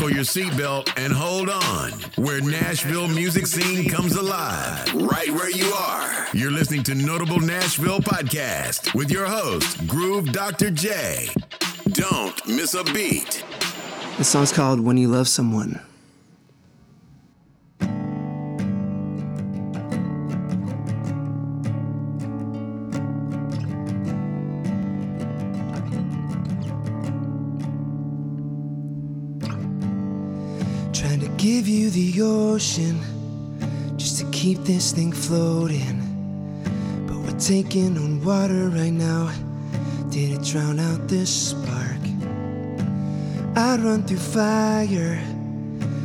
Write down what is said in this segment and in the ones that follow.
Buckle your seatbelt and hold on, where Nashville music scene comes alive, right where you are. You're listening to Notable Nashville Podcast with your host, Groove Dr. J. Don't miss a beat. The song's called When You Love Someone. The ocean just to keep this thing floating. But we're taking on water right now. Did it drown out this spark? I'd run through fire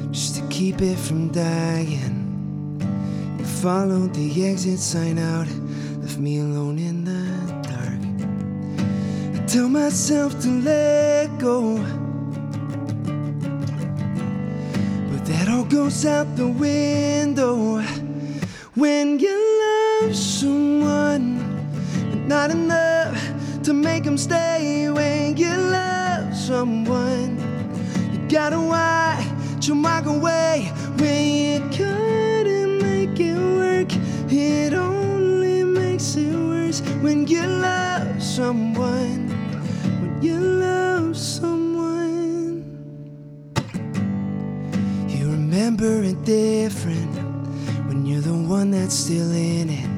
just to keep it from dying. You followed the exit sign out, left me alone in the dark. I tell myself to let go. Goes out the window when you love someone, not enough to make them stay. When you love someone, you gotta watch them walk away. When you couldn't make it work, it only makes it worse. When you love someone, when you love still in it.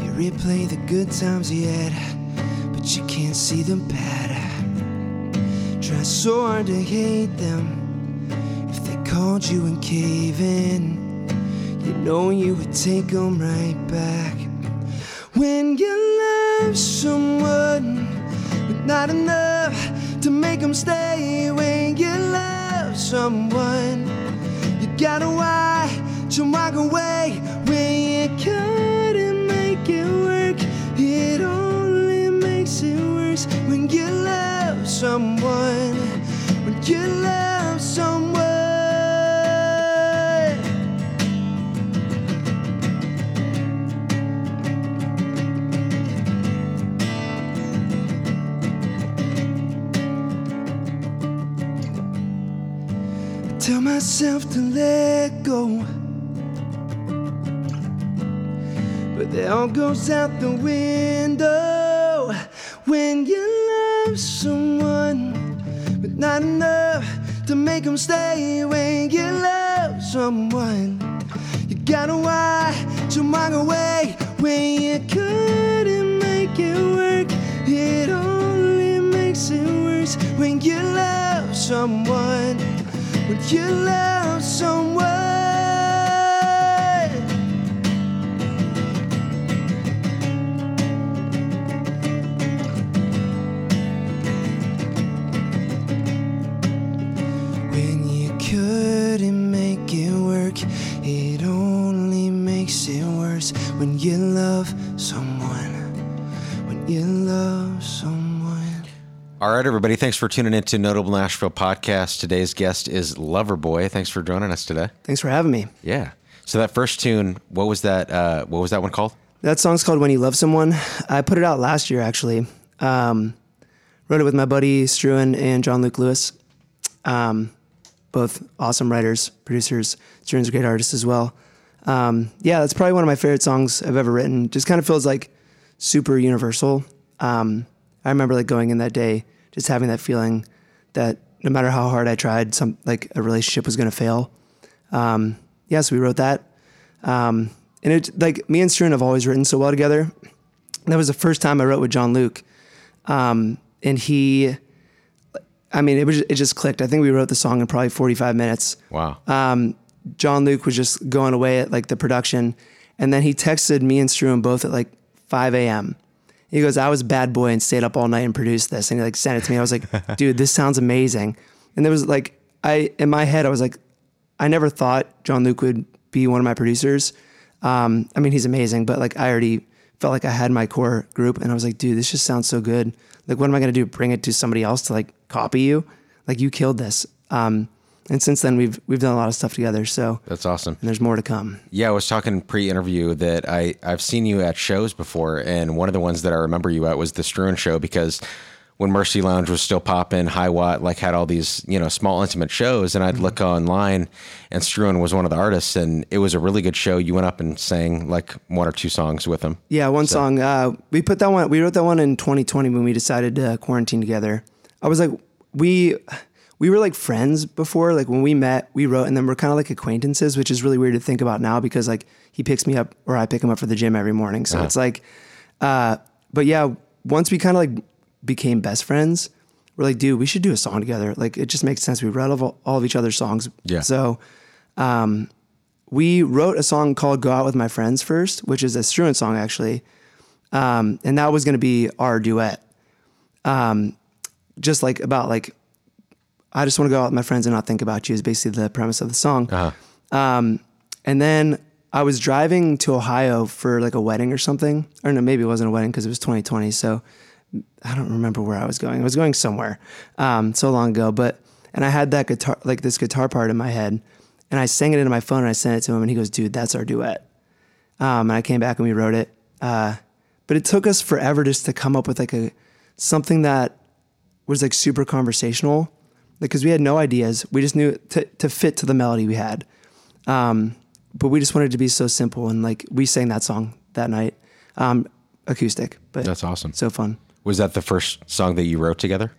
You replay the good times you had, but you can't see them bad. Try so hard to hate them. If they called you and cave in, you know you would take them right back. When you love someone, but not enough to make them stay. When you love someone, you gotta watch them walk away. You love. Tell myself to let go. But that all goes out the window when you not enough to make them stay. When you love someone, you gotta watch them walk away. When you couldn't make it work, it only makes it worse. When you love someone, when you love someone. Right, everybody. Thanks for tuning in to Notable Nashville Podcast. Today's guest is Loverboy. Thanks for joining us today. Thanks for having me. Yeah. So that first tune, what was that? Uh, what was that one called? That song's called When You Love Someone. I put it out last year, actually. Um, wrote it with my buddy Struan and John Luke Lewis. Um, both awesome writers, producers. Struan's a great artist as well. Um, yeah, that's probably one of my favorite songs I've ever written. Just kind of feels like super universal. Um, I remember like going in that day, just having that feeling that no matter how hard I tried, some like a relationship was going to fail. Um, yeah, so we wrote that. Um, and it like me and Struan have always written so well together. That was the first time I wrote with John Luke. Um, and he, I mean, it was, it just clicked. I think we wrote the song in probably 45 minutes. Wow. Um, John Luke was just going away at like the production. And then he texted me and Struan both at like 5 a.m. He goes, I was a bad boy and stayed up all night and produced this. And he like sent it to me. I was like, dude, this sounds amazing. And there was like, I, in my head, I was like, I never thought John Luke would be one of my producers. Um, I mean, he's amazing, but like I already felt like I had my core group and I was like, dude, this just sounds so good. Like, what am I going to do? Bring it to somebody else to like copy you? Like you killed this. Um, and since then we've, we've done a lot of stuff together. So That's awesome. and there's more to come. Yeah, I was talking pre-interview that I I've seen you at shows before, and one of the ones that I remember you at was the Struan show because when Mercy Lounge was still popping, High Watt like had all these you know small intimate shows, and I'd Mm-hmm. look online, and Struan was one of the artists, and it was a really good show. You went up and sang like one or two songs with him. Yeah, one song. Uh, we put that one. We wrote that one in 2020 when we decided to quarantine together. I was like, we we were like friends before. Like when we met, we wrote, and then we're kind of like acquaintances, which is really weird to think about now because like he picks me up or I pick him up for the gym every morning. So it's like, uh, but yeah, once we kind of like became best friends, we're like, dude, we should do a song together. Like it just makes sense. We read all, all of each other's songs. Yeah. So we wrote a song called "Go Out with My Friends" first, which is a Struan song actually, um, and that was going to be our duet. Um, just like about like, I just want to go out with my friends and not think about you is basically the premise of the song. Um, and then I was driving to Ohio for like a wedding or something, or no, maybe it wasn't a wedding because it was 2020. So I don't remember where I was going. I was going somewhere um, so long ago, but and I had that guitar, like this guitar part in my head, and I sang it into my phone and I sent it to him, and he goes, "Dude, that's our duet." Um, and I came back and we wrote it, uh, but it took us forever just to come up with like a something that was like super conversational, because we had no ideas. We just knew to to fit to the melody we had, um, but we just wanted it to be so simple and like we sang that song that night, um, acoustic, but That's awesome. so fun. Was that the first song that you wrote together?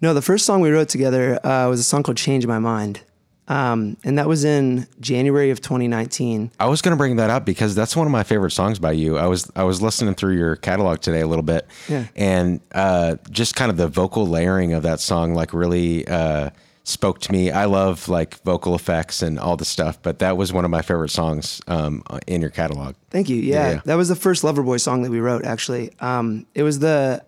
No, the first song we wrote together uh, was a song called "Change My Mind," um, and that was in January of 2019. I was going to bring that up because that's one of my favorite songs by you. I was I was listening through your catalog today a little bit, Yeah. and uh, just kind of the vocal layering of that song like really uh, spoke to me. I love like vocal effects and all the stuff, but that was one of my favorite songs um, in your catalog. Thank you. Yeah, Yeah. that was the first Loverboy song that we wrote. Actually, um, it was the,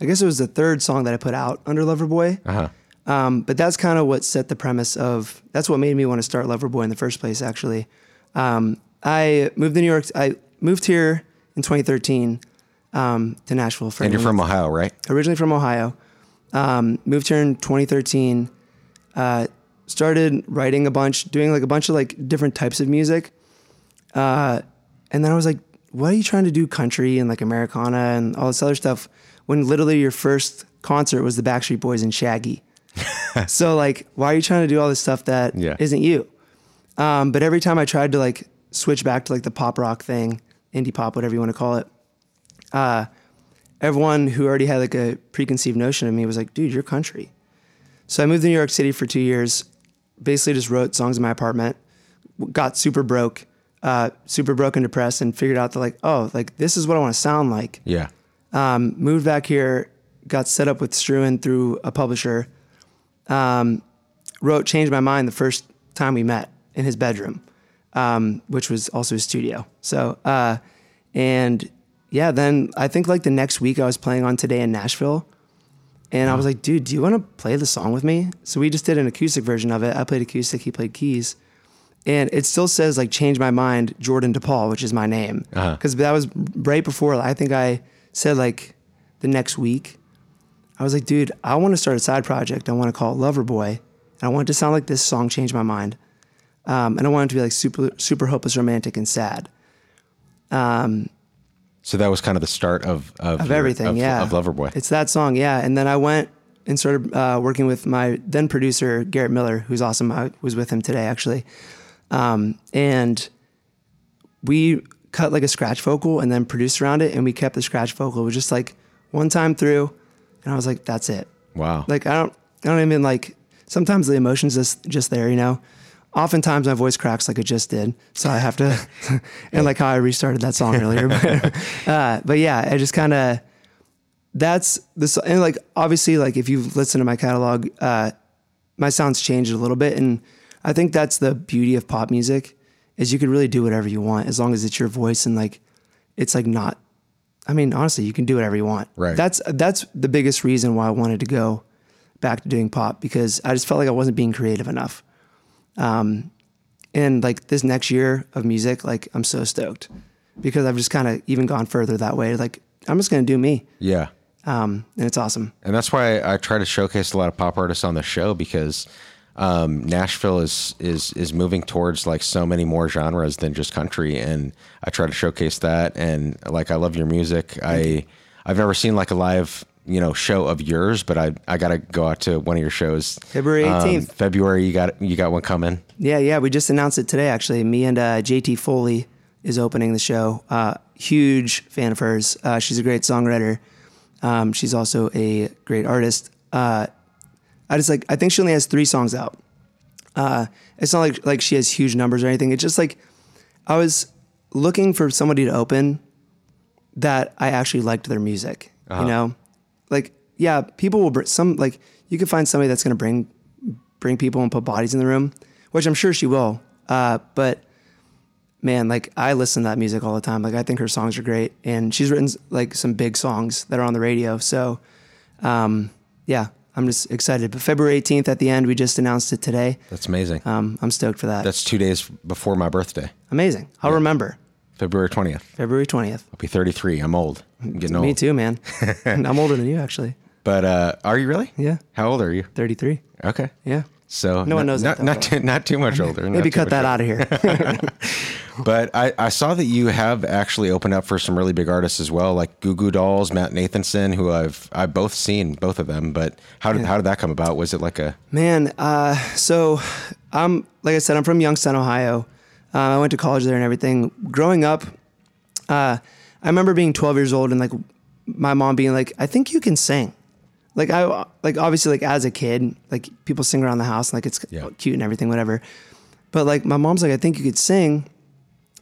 I guess it was the third song that I put out under Loverboy. Uh-huh. Um, but that's kind of what set the premise of. That's what made me want to start Loverboy in the first place. Actually, um, I moved to New York. I moved here in 2013 um, to Nashville. For And you're from Ohio, right? originally from Ohio. Um, moved here in 2013. Uh, started writing a bunch, doing like a bunch of like different types of music. Uh, and then I was like, "What are you trying to do, country and like Americana and all this other stuff?" When literally your first concert was the Backstreet Boys and Shaggy. so like, why are you trying to do all this stuff that Yeah. not you? Um, but every time I tried to like switch back to like the pop rock thing, indie pop, whatever you want to call it, uh, everyone who already had like a preconceived notion of me was like, dude, you're country. So I moved to New York City for two years, basically just wrote songs in my apartment, got super broke, uh, super broke and depressed, and figured out that like, oh, like this is what I want to sound like. Yeah. Um, moved back here, got set up with Struan through a publisher. Um, wrote "Changed My Mind" the first time we met in his bedroom, um, which was also his studio. So, uh, and yeah, then I think like the next week I was playing on Today in Nashville, and I was like, "Dude, do you want to play the song with me?" So we just did an acoustic version of it. I played acoustic, he played keys. And it still says like change my mind, Jordan DePaul, which is my name. Uh-huh. Because that was right before I think I said like the next week. I was like, dude, I want to start a side project. I want to call it Loverboy. And I want it to sound like this song, changed My Mind. Um, and I want it to be like super, super hopeless, romantic, and sad. So that was kind of the start of of, Of your- everything, of, yeah. of Loverboy. It's that song, yeah. And then I went and started uh, working with my then producer, Garrett Miller, who's awesome. I was with him today, actually. Um, and we cut like a scratch vocal and then produced around it. And we kept the scratch vocal. It was just like one time through. And I was like, that's it. wow. Like I don't, I don't even like. Sometimes the emotions just just there, you know. Oftentimes my voice cracks like it just did, so I have to, and like how I restarted that song earlier. But, uh, but yeah, I just kind of that's this, and like obviously, like if you've listened to my catalog, uh, my sounds changed a little bit, and I think that's the beauty of pop music is you can really do whatever you want as long as it's your voice and like it's like not. I mean, honestly, you can do whatever you want. Right. That's that's the biggest reason why I wanted to go back to doing pop because I just felt like I wasn't being creative enough. Um, and like this next year of music, like I'm so stoked because I've just kind of even gone further that way. Like I'm just gonna do me, yeah. um, and it's awesome. And that's why I try to showcase a lot of pop artists on the show because um, Nashville is is is moving towards like so many more genres than just country, and I try to showcase that. And like I love your music. I I've never seen like a live you know show of yours, but I I gotta go out to one of your shows. February Um, 18th. February, you got you got one coming. Yeah, yeah. We just announced it today, actually. Me and uh, JT Foley is opening the show. Uh, huge fan of hers. Uh, she's a great songwriter. Um, she's also a great artist. I just like. I think she only has three songs out. Uh, it's not like like she has huge numbers or anything. It's just like I was looking for somebody to open that I actually liked their music. You know, like yeah, people will br- some like you can find somebody that's to bring bring people and put bodies in the room, which I'm sure she will. Uh, but man, like I listen to that music all the time. Like I think her songs are great, and she's written like some big songs that are on the radio. So, um, yeah, I'm just excited. But February 18th at the end, we just announced it today. That's amazing. Um, I'm stoked for that. That's two days before my birthday, amazing. I'll remember February twentieth. February 20th. I'll be thirty three. I'm old. I'm getting old. Me too, man. I'm older than you, actually. But uh, are you really? Yeah. How old are you? 33. Okay. Yeah. So No one knows not, that, Not, too, not too much older. Maybe cut that older. out of here. But I, I saw that you have actually opened up for some really big artists as well, like Goo Goo Dolls, Matt Nathanson, who I've I've both seen both of them. But how did how did that come about? Was it like a Man, uh, so I'm like I said, I'm from Youngstown, Ohio. Uh, I went to college there and everything. Growing up, uh, I remember being 12 years old and like my mom being like, "I think you can sing." Like I like obviously like as a kid, like people sing around the house, and, like it's Yeah. cute and everything, whatever. But like my mom's like, "I think you could sing,"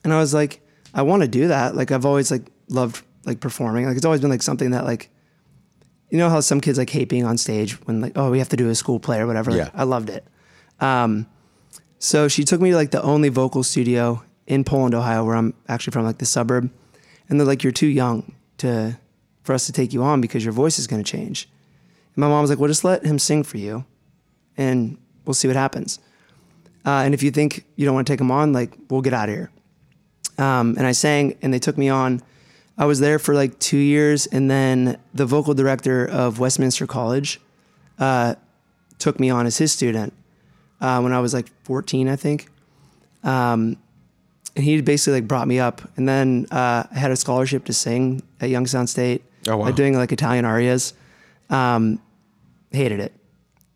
and I was like, "I want to do that." Like I've always like loved like performing. Like it's always been like something that like you know how some kids like hate being on stage when like oh we have to do a school play or whatever. Like, Yeah. I loved it. Um, so she took me to like the only vocal studio in Poland, Ohio, where I'm actually from, like the suburb, and they're like you're too young to for us to take you on because your voice is going to change. And my mom was like, well, just let him sing for you, and we'll see what happens. Uh, and if you think you don't want to take him on, like we'll get out of here. Um, and I sang, and they took me on. I was there for like two years, and then the vocal director of Westminster College uh, took me on as his student uh, when I was like 14, I think. Um, and he basically like brought me up, and then uh, I had a scholarship to sing at Youngstown State. Oh, wow. Doing like Italian arias. Um, hated it.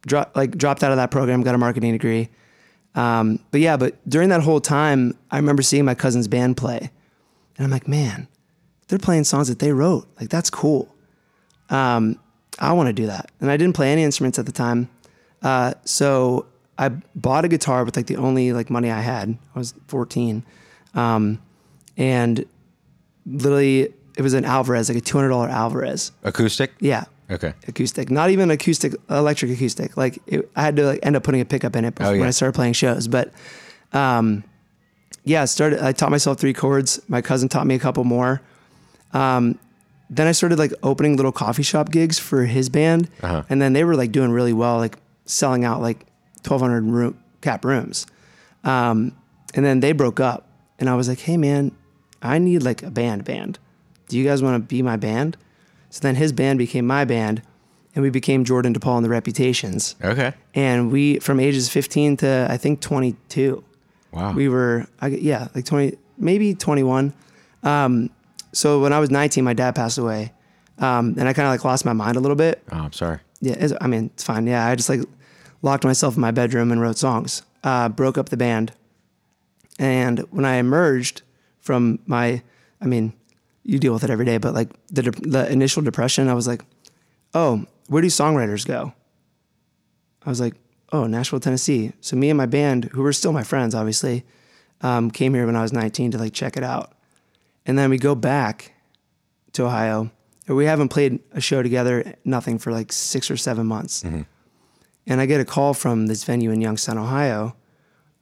Dro- like dropped out of that program, got a marketing degree. Um, but yeah, but during that whole time, I remember seeing my cousin's band play, and I'm like, man, they're playing songs that they wrote. Like that's cool. Um, I want to do that, and I didn't play any instruments at the time. Uh, so I bought a guitar with like the only like money I had. I was 14, um, and literally it was an Alvarez, like a $200 Alvarez. acoustic? Yeah, Okay. acoustic, not even acoustic, electric acoustic. Like it, I had to like end up putting a pickup in it before, Oh, yeah. when I started playing shows. But um, yeah, I started. I taught myself three chords. My cousin taught me a couple more. Um, then I started like opening little coffee shop gigs for his band, Uh-huh. and then they were like doing really well, like selling out like 1,200 room, cap rooms. Um, and then they broke up, and I was like, "Hey man, I need like a band. Band. Do you guys want to be my band?" So then his band became my band, and we became Jordan DePaul and the Reputations. Okay. And we, from ages 15 to I think 22, Wow. we were, I, yeah, like 20, maybe 21. Um, so when I was 19, my dad passed away. Um, and I kind of like lost my mind a little bit. oh, I'm sorry. Yeah, it's, I mean, it's fine. Yeah, I just like locked myself in my bedroom and wrote songs. Uh, broke up the band, and when I emerged from my, I mean, you deal with it every day, but like the de- the initial depression, I was like, oh, where do songwriters go? I was like, oh, Nashville, Tennessee. So me and my band, who were still my friends, obviously, um, came here when I was 19 to like check it out, and then we go back to Ohio. And we haven't played a show together, nothing for like six or seven months. And I get a call from this venue in Youngstown, Ohio,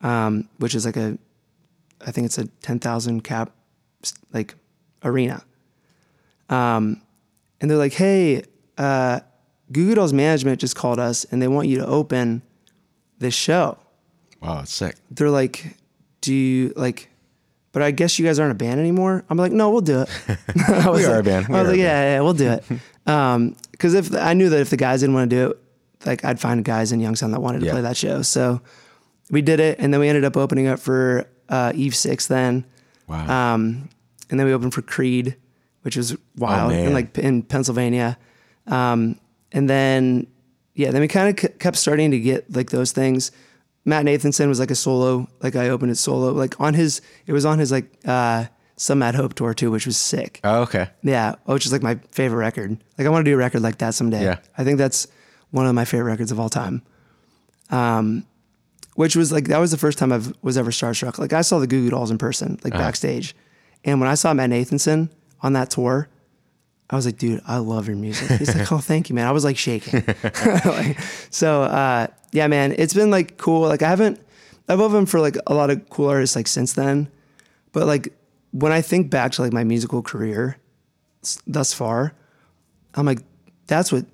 um, which is like a, I think it's a 10,000 cap, like arena. Um, and they're like, hey, uh, Goo Dolls management just called us and they want you to open this show Wow, that's sick. they're like, "Do you like?" But I guess you guys aren't a band anymore. I'm like, "No, we'll do it." We are like- a band. We I was like, "Yeah, yeah, we'll do it." Because if I knew that if the guys didn't want to do it, like I'd find guys in Youngstown that wanted to Yeah. play that show. So we did it, and then we ended up opening up for uh, Eve Six then, Wow. um, and then we opened for Creed, which was wild, and like in Pennsylvania. Um, and then, yeah, then we kind of kept starting to get like those things. Matt Nathanson was like a solo, like I opened it solo, like on his, it was on his like, uh, some Mad Hope tour too, which was sick. Oh, okay. Yeah, which is like my favorite record. Like I want to do a record like that someday. Yeah. I think that's one of my favorite records of all time. Um, which was like that was the first time I was ever starstruck. Like I saw the Goo Goo Dolls in person, like backstage, and when I saw Matt Nathanson on that tour, I was like, dude, I love your music. He's like, oh, thank you, man. I was like shaking. like, so uh, yeah, man, it's been like cool. Like I haven't, I've loved him for like a lot of cool artists like since then, but like when I think back to like my musical career thus far, I'm like, that's what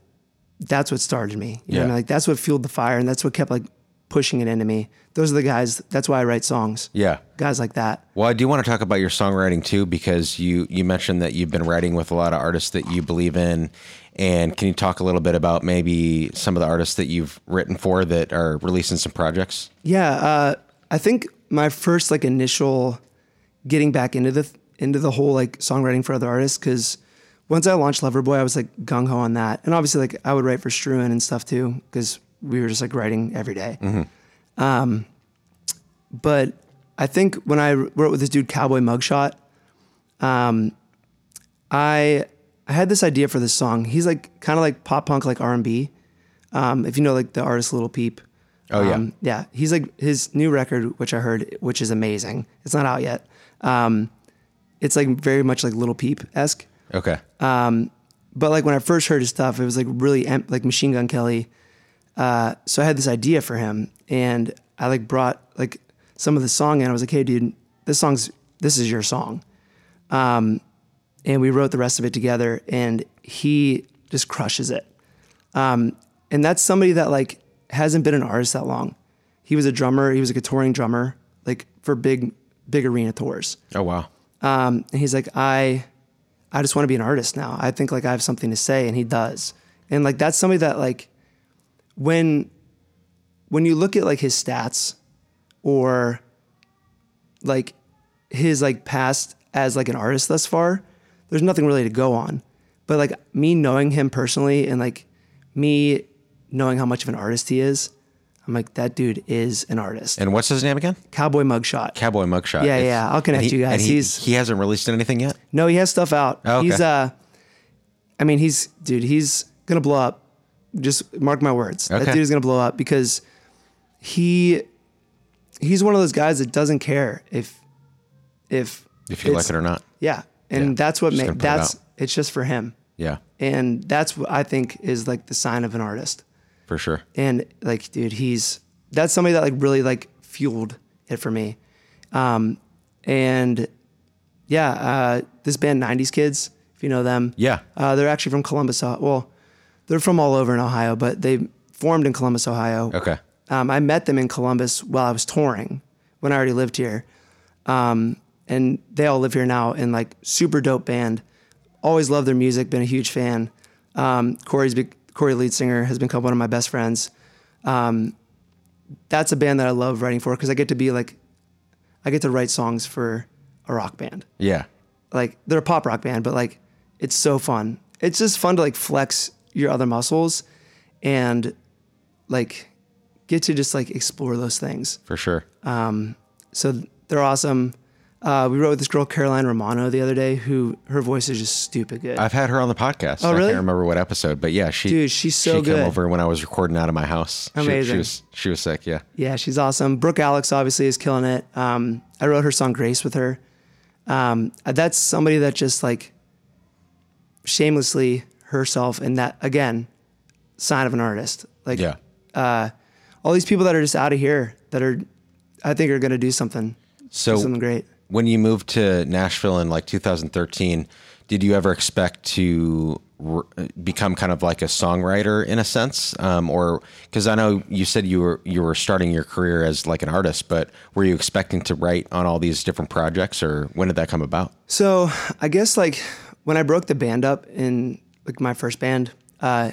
that's what started me. You know what I Yeah. mean? Like that's what fueled the fire and that's what kept like pushing it into me. Those are the guys that's why I write songs. Yeah. Guys like that. Well, I do want to talk about your songwriting too, because you you mentioned that you've been writing with a lot of artists that you believe in, and can you talk a little bit about maybe some of the artists that you've written for that are releasing some projects? Yeah, uh, I think my first like initial getting back into the into the whole like songwriting for other artists because once I launched Loverboy, I was like gung ho on that, and obviously like I would write for Struan and stuff too because we were just like writing every day. Um, but I think when I wrote with this dude Cowboy Mugshot, um, I I had this idea for this song. He's like kind of like pop punk, like R and B. Um, if you know like the artist Lil Peep. Oh, yeah. Um, yeah. He's like his new record, which I heard, which is amazing. It's not out yet. Um, it's like very much like Lil Peep esque. Okay. But like when I first heard his stuff, it was like really em- like Machine Gun Kelly. Uh, so I had this idea for him, and I like brought like some of the song and I was like, "Hey, dude, this song's this is your song," um, and we wrote the rest of it together, and he just crushes it. Um, and that's somebody that like hasn't been an artist that long. He was a drummer. He was like a touring drummer, like for big big arena tours. oh wow. Um, and he's like, I, I just want to be an artist now. I think like I have something to say, and he does. And like that's somebody that like, when, when you look at like his stats, or like his like past as like an artist thus far, there's nothing really to go on. But like me knowing him personally, and like me knowing how much of an artist he is, I'm like that dude is an artist. And what's his name again? Cowboy mugshot. Cowboy Mugshot. Yeah, It's- yeah, I'll connect he- you guys. and he, He's- he hasn't released anything yet. No, he has stuff out. Oh, okay. He's uh I mean, he's dude, he's gonna blow up. Just mark my words. That dude is gonna blow up because he he's one of those guys that doesn't care if if If you like it or not. Yeah. And Yeah. that's what makes gonna it that's it's just for him. Yeah, And that's what I think is like the sign of an artist. for sure. And like, dude, he's that's somebody that like really like fueled it for me. Um, and yeah, uh, this band '90s Kids, if you know them, Yeah. uh, they're actually from Columbus. Ohio. Well, they're from all over in Ohio, but they formed in Columbus, Ohio. Okay. Um, I met them in Columbus while I was touring when I already lived here. Um, and they all live here now and like super dope band. Always loved their music, been a huge fan. Um, Corey's big, Corey, lead singer, has become one of my best friends. Um, that's a band that I love writing for because I get to be like, I get to write songs for a rock band Yeah. like they're a pop rock band, but like it's so fun. It's just fun to like flex your other muscles and like get to just like explore those things. For sure. So they're awesome. Uh, we wrote with this girl Caroline Romano the other day, who her voice is just stupid good. I've had her on the podcast. Oh, really? I can't remember what episode, but yeah, she Dude, she's so she good. came over when I was recording out of my house. She- She, Amazing. was she was sick. Yeah. yeah, she's awesome. Brooke Alexx obviously is killing it. Um, I wrote her song Grace with her. Um, that's somebody that just like shamelessly herself, and that again, sign of an artist. Like Yeah. all these people that are just out of here that are, I think, are going to do something, So something great. when you moved to Nashville in like 2013, did you ever expect to r- become kind of like a songwriter in a sense, um, or because I know you said you were you were starting your career as like an artist, but were you expecting to write on all these different projects, or when did that come about? So I guess like when I broke the band up in like my first band, uh,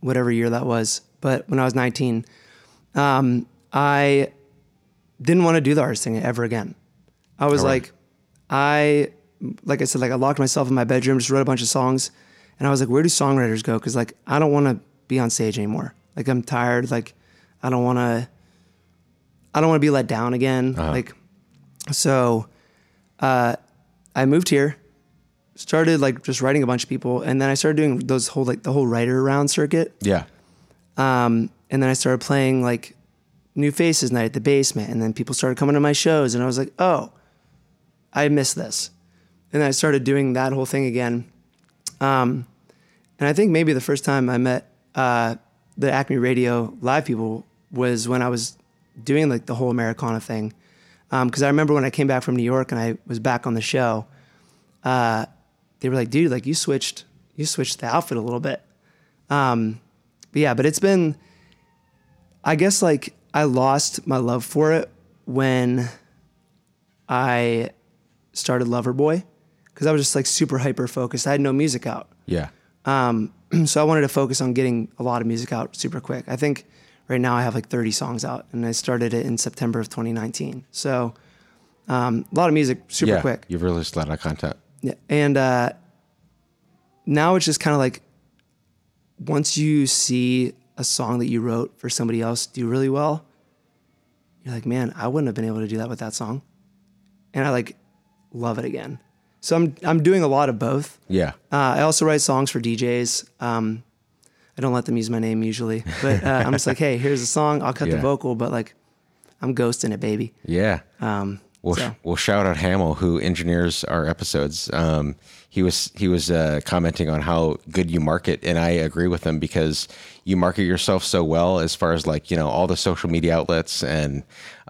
whatever year that was, but when I was 19, um, I didn't want to do the artist thing ever again. I was All right. like, I, like I said, like I locked myself in my bedroom, just wrote a bunch of songs, and I was like, where do songwriters go? Because like I don't want to be on stage anymore. Like I'm tired. Like I don't want to. I don't want to be let down again. Like so, uh, I moved here, started like just writing a bunch of people, and then I started doing those whole like the whole writer round circuit. Yeah. Um, and then I started playing like New Faces Night at the basement, and then people started coming to my shows, and I was like, oh, I miss this. And then I started doing that whole thing again. Um, and I think maybe the first time I met uh, the Acme Radio live people was when I was doing like the whole Americana thing. Because I remember when I came back from New York and I was back on the show, uh, they were like, "Dude, like you switched, you switched the outfit a little bit." Um, but yeah, but it's been, I guess like I lost my love for it when I started Loverboy because I was just like super hyper focused. I had no music out. Yeah. Um, so I wanted to focus on getting a lot of music out super quick. I think right now I have like 30 songs out, and I started it in September of 2019. So um, a lot of music super yeah. quick. You've released a lot of content. Yeah. And uh, now it's just kind of like once you see a song that you wrote for somebody else do really well, you're like, man, I wouldn't have been able to do that with that song. And I like love it again. So I'm I'm doing a lot of both. Yeah. Uh, I also write songs for DJs. Um, I don't let them use my name usually, but uh, I'm just like, hey, here's a song. I'll cut the vocal, but like, I'm ghosting it, baby. Yeah. Um, Well, so- well, shout out Hamill who engineers our episodes. Um, he was he was uh, commenting on how good you market, and I agree with him because you market yourself so well as far as like you know all the social media outlets, and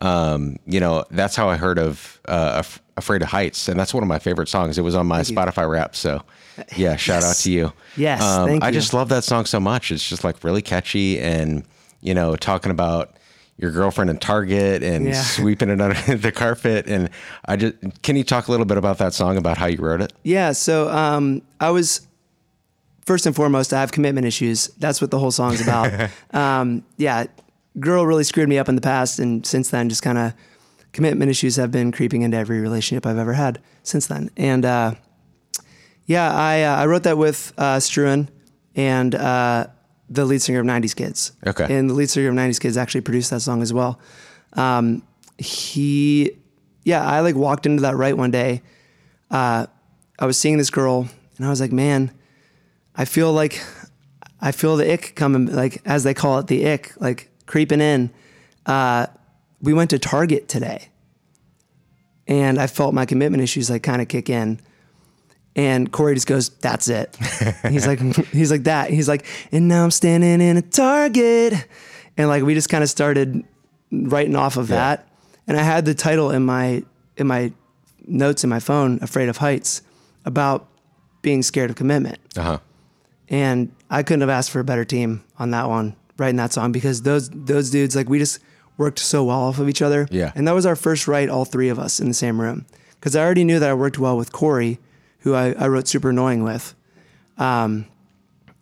um, you know that's how I heard of uh, Af- "Afraid of Heights," and that's one of my favorite songs. It was on my Spotify Wrapped, so yeah, shout out to you. Yes, um, thank I you. just love that song so much. It's just like really catchy, and you know talking about your girlfriend in Target and Yeah. sweeping it under the carpet. And I just can you talk a little bit about that song about how you wrote it? Yeah, so um, I was first and foremost, I have commitment issues. That's what the whole song's about. um, yeah, girl really screwed me up in the past, and since then, just kind of commitment issues have been creeping into every relationship I've ever had since then. And uh, yeah, I uh, I wrote that with uh, Struan and uh, the lead singer of '90s Kids. Okay. and the lead singer of '90s Kids actually produced that song as well. Um, he, yeah, I like walked into that right one day. Uh, I was seeing this girl, and I was like, man, I feel like I feel the ick coming, like as they call it, the ick, like creeping in. Uh, we went to Target today, and I felt my commitment issues like kind of kick in. And Corey just goes, "That's it." he's like, he's like that. He's like, and now I'm standing in a Target, and like we just kind of started writing off of that. And I had the title in my in my notes in my phone, "Afraid of Heights," about being scared of commitment. Uh huh. And I couldn't have asked for a better team on that one, writing that song because those those dudes like we just worked so well off of each other. Yeah. And that was our first write, all three of us in the same room. Because I already knew that I worked well with Corey, who I, I wrote Super Annoying with. Um,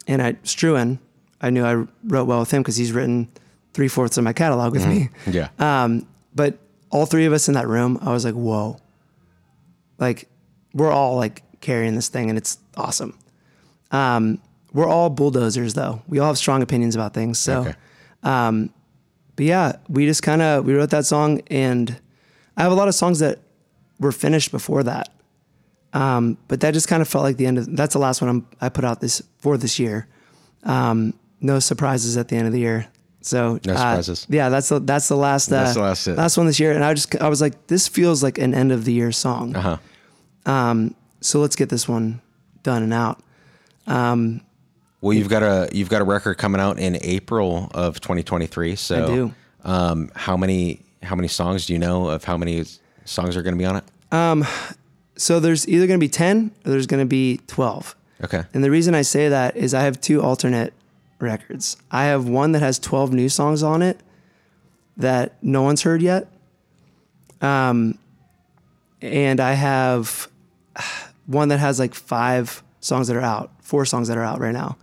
and I Struan, I knew I wrote well with him because he's written three fourths of my catalog with me. Yeah. Um, but all three of us in that room, I was like, whoa. Like, we're all like carrying this thing and it's awesome. Um, we're all bulldozers though. We all have strong opinions about things. So, Okay. but yeah, we just kind of, we wrote that song and I have a lot of songs that were finished before that. Um, but that just kind of felt like the end of, that's the last one I'm, I put out this for this year. Um, no surprises at the end of the year. So No uh, surprises. yeah, that's the that's the last uh, That's the last hit. last one this year, and I just I was like, this feels like an end of the year song. Uh huh. Um, so let's get this one done and out. Well, you've got a you've got a record coming out in April of 2023. So, I do. Um, how many how many songs do you know of how many songs are going to be on it? So there's either going to be ten or there's going to be twelve. Okay. And the reason I say that is I have two alternate records. I have one that has 12 new songs on it that no one's heard yet. Um, and I have one that has like five songs that are out, four songs that are out right now.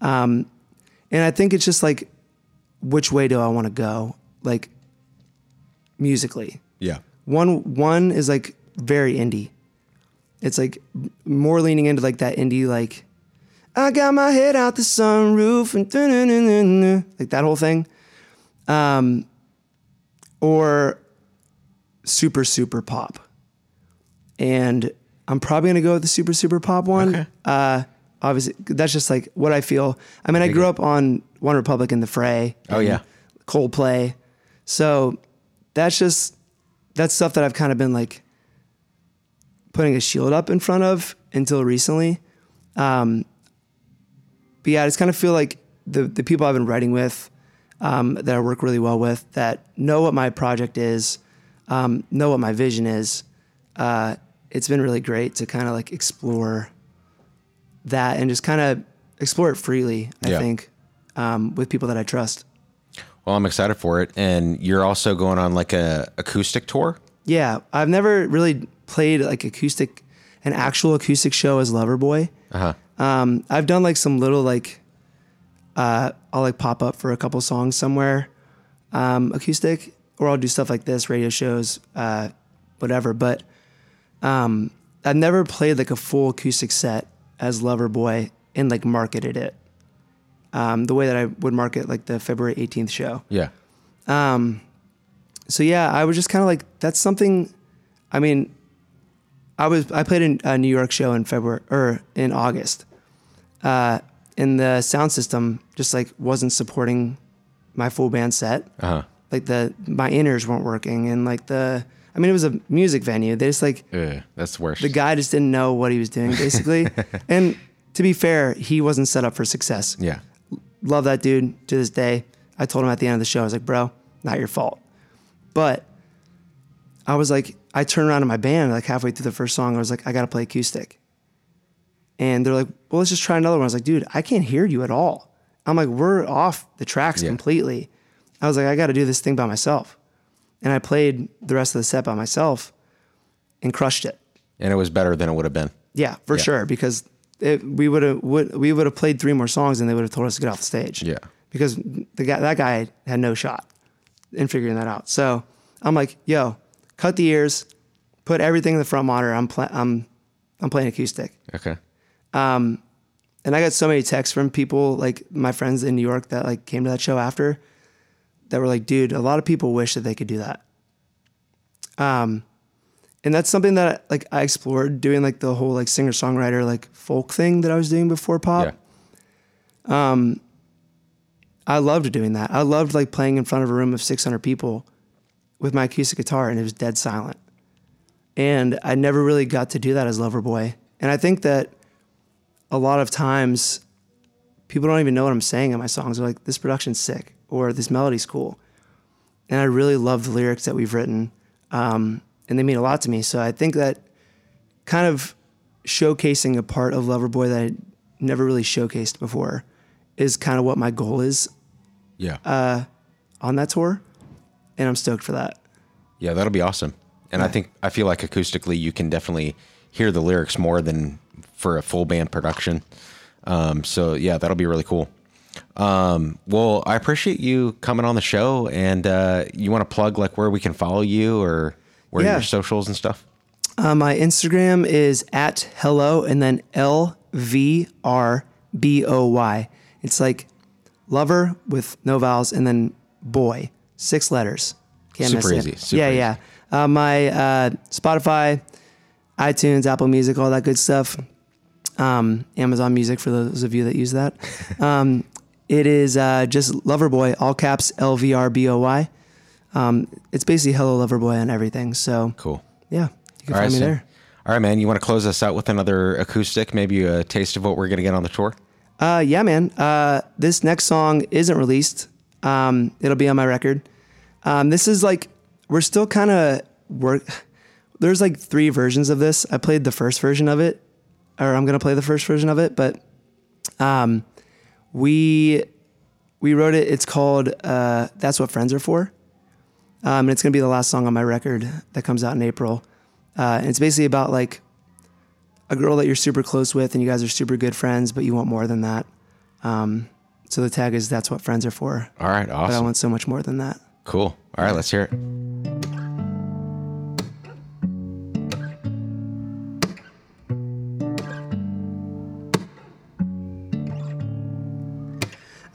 Um, and I think it's just like, which way do I want to go? Like musically. Yeah. One one is like very indie. It's like more leaning into like that indie like I got my head out the sunroof and like that whole thing. Um, or super super pop. And I'm probably gonna go with the super super pop one. Okay. Uh, obviously, that's just like what I feel. I mean, I grew up on OneRepublic and The Fray. Oh, yeah. Coldplay. So that's just that's stuff that I've kind of been like putting a shield up in front of until recently. Um, but yeah, I just kind of feel like the the people I've been writing with, um, that I work really well with, that know what my project is, um, know what my vision is. Uh, it's been really great to kind of like explore that and just kind of explore it freely. I Yeah. think um, with people that I trust. Well, I'm excited for it. And you're also going on like a acoustic tour. Yeah, I've never really played like acoustic, an actual acoustic show as Loverboy. Uh huh. Um, I've done like some little like, uh, I'll like pop up for a couple songs somewhere, um, acoustic, or I'll do stuff like this, radio shows, uh, whatever. But um, I've never played like a full acoustic set as Loverboy and like marketed it. Um, the way that I would market like the February 18th show. Yeah. So yeah, I was just kind of like, that's something. I mean, I was I played in a New York show in February or in August, uh, and the sound system just like wasn't supporting my full band set. Uh huh. Like the my inners weren't working, and like the I mean, it was a music venue. They just like Ugh, that's the worst. the guy just didn't know what he was doing, basically. and to be fair, he wasn't set up for success Yeah. love that dude to this day. I told him at the end of the show, I was like, bro, not your fault. But I was like, I turned around to my band like halfway through the first song. I was like, I gotta play acoustic. And they're like, well, let's just try another one. I was like, dude, I can't hear you at all. I'm like, we're off the tracks Yeah. completely. I was like, I gotta do this thing by myself. And I played the rest of the set by myself and crushed it. And it was better than it would have been. Yeah, for Yeah. sure. Because it, we would have would, we would have played three more songs and they would have told us to get off the stage. Yeah. Because the guy that guy had no shot in figuring that out. So I'm like, yo, cut the ears, put everything in the front monitor. I'm pla- I'm I'm playing acoustic. Okay. Um, And I got so many texts from people like my friends in New York that like came to that show after that were like, dude, a lot of people wish that they could do that. Um, and that's something that like I explored doing like the whole like singer songwriter like folk thing that I was doing before pop. Yeah. I loved doing that. I loved like playing in front of a room of 600 people with my acoustic guitar and it was dead silent. And I never really got to do that as Loverboy. And I think that a lot of times people don't even know what I'm saying in my songs. They're like, this production's sick or this melody's cool. And I really love the lyrics that we've written. Um, and they mean a lot to me. So I think that kind of showcasing a part of Loverboy that I never really showcased before is kind of what my goal is Yeah. Uh, on that tour. And I'm stoked for that. yeah, that'll be awesome. And I think I feel like acoustically you can definitely hear the lyrics more than for a full band production. Um, so yeah, that'll be really cool. Um, well, I appreciate you coming on the show and uh, you want to plug like where we can follow you or where Yeah. your socials and stuff. Uh, my Instagram is at hello and then L V R B O Y. It's like lover with no vowels and then boy, six letters. Can't Super miss easy, it. super yeah, easy. yeah. Uh, my uh, Spotify, iTunes, Apple Music, all that good stuff. Um, Amazon Music for those of you that use that. Um, it is uh, just Loverboy, all caps L V R B O Y. Um, it's basically Hello Loverboy on everything. So Cool. yeah, you can All right, find me so- there. All right, man. You want to close us out with another acoustic, maybe a taste of what we're going to get on the tour? Uh, yeah, man. Uh, this next song isn't released. Um, it'll be on my record. Um, this is like we're still kind of work. There's like three versions of this. I played the first version of it, or I'm gonna play the first version of it. But um, we we wrote it. It's called uh, "That's What Friends Are For," um, and it's gonna be the last song on my record that comes out in April. Uh, and it's basically about like a girl that you're super close with and you guys are super good friends, but you want more than that. Um, so the tag is that's what friends are for. All right, awesome. But I want so much more than that. Cool. All right, let's hear it.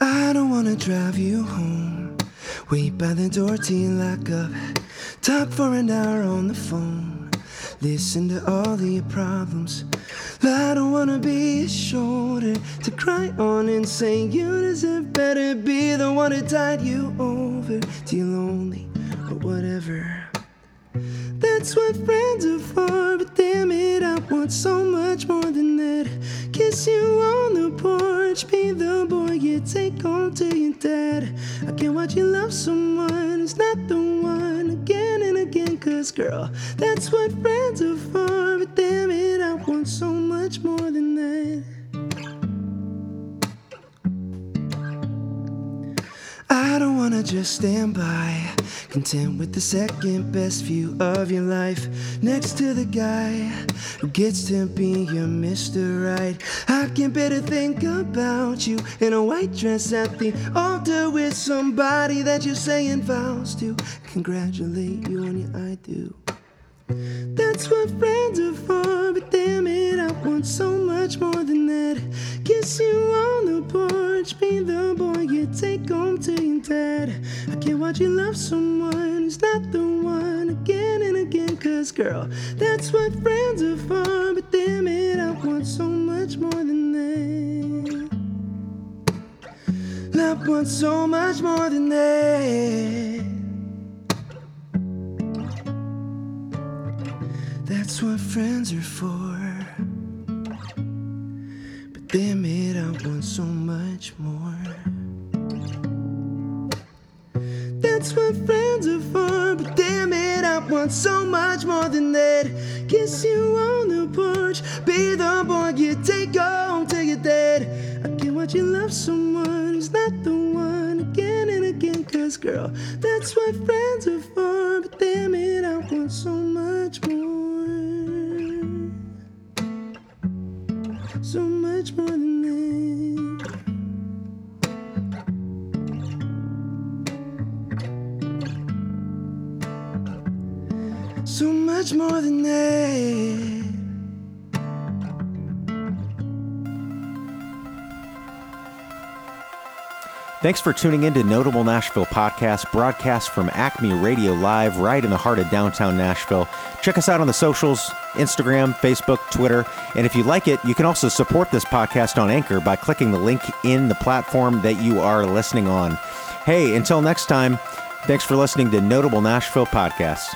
I don't want to drive you home. Wait by the door till you lock up. Talk for an hour on the phone. Listen to all of your problems. I don't wanna be a shoulder to cry on and say you deserve better. Be the one to tide you over till you're lonely or whatever. That's what friends are for, but damn it, I want so much more than that. Kiss you on the porch, be the boy you take home to your dad. I can't watch you love someone who's not the one again again, cause girl, that's what friends are for, but damn it, I want so much more than that. I don't wanna just stand by, content with the second best view of your life. Next to the guy who gets to be your Mr. Right. I can better think about you in a white dress at the altar with somebody that you're saying vows to. Congratulate you on your I do. That's what friends are for, but I want so much more than that. Kiss you on the porch, be the boy you take home to your dad. I can't watch you love someone who's not the one again and again, cause girl, that's what friends are for, but damn it, I want so much more than that. I want so much more than that. That's what friends are for. Damn it, I want so much more. That's what friends are for. But damn it, I want so much more than that. Kiss you on the porch, be the boy you take home to your dead. I can't watch you love someone who's not the one again and again. Cause girl, that's what friends are for. But damn it, I want so much more. So much more than that. So much more than that. Thanks for tuning in to Notable Nashville Podcast, broadcast from Acme Radio Live, right in the heart of downtown Nashville. Check us out on the socials Instagram, Facebook, Twitter. And if you like it, you can also support this podcast on Anchor by clicking the link in the platform that you are listening on. Hey, until next time, thanks for listening to Notable Nashville Podcast.